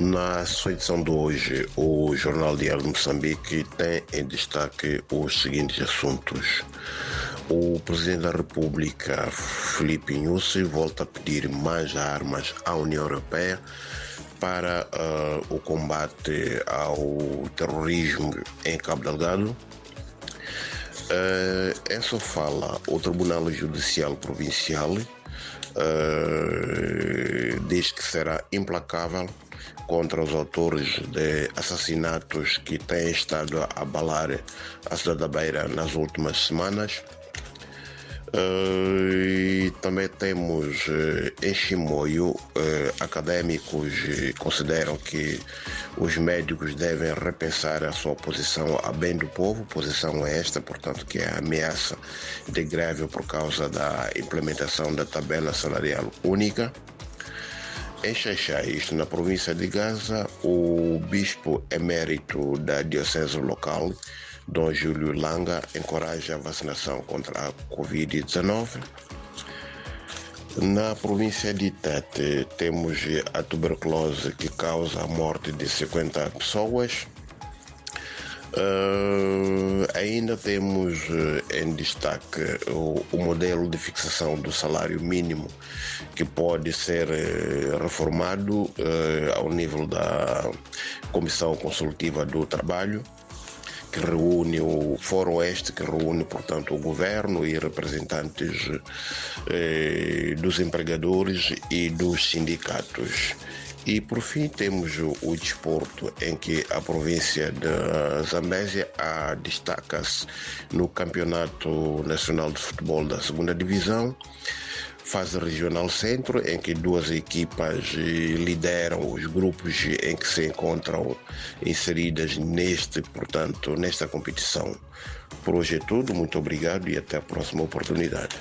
Na sua edição de hoje, o Jornal Diário de Moçambique tem em destaque os seguintes assuntos. O Presidente da República, Felipe Inhosse, volta a pedir mais armas à União Europeia para uh, o combate ao terrorismo em Cabo Delgado. Uh, em sua fala, o Tribunal Judicial Provincial uh, diz que será implacável contra os autores de assassinatos que têm estado a abalar a cidade da Beira nas últimas semanas. Uh, e também temos uh, em Chimoio uh, académicos consideram que os médicos devem repensar a sua posição a bem do povo, posição esta, portanto, que é a ameaça de greve por causa da implementação da tabela salarial única. Em Xaixai, isto na província de Gaza, o bispo emérito da diocese local, Dom Júlio Langa, encoraja a vacinação contra a Covid-19. Na província de Tete, temos a tuberculose que causa a morte de 50 pessoas. Uh, ainda temos uh, em destaque o, o, modelo de fixação do salário mínimo que pode ser uh, reformado ao nível da Comissão Consultiva do Trabalho que reúne o Fórum Este, que reúne, portanto, o governo e representantes dos empregadores e dos sindicatos. E por fim temos o, o desporto, em que a província de Zambésia destaca-se no Campeonato Nacional de Futebol da Segunda Divisão, fase regional centro, em que duas equipas lideram os grupos em que se encontram inseridas neste, portanto, nesta competição. Por hoje é tudo, muito obrigado e até a próxima oportunidade.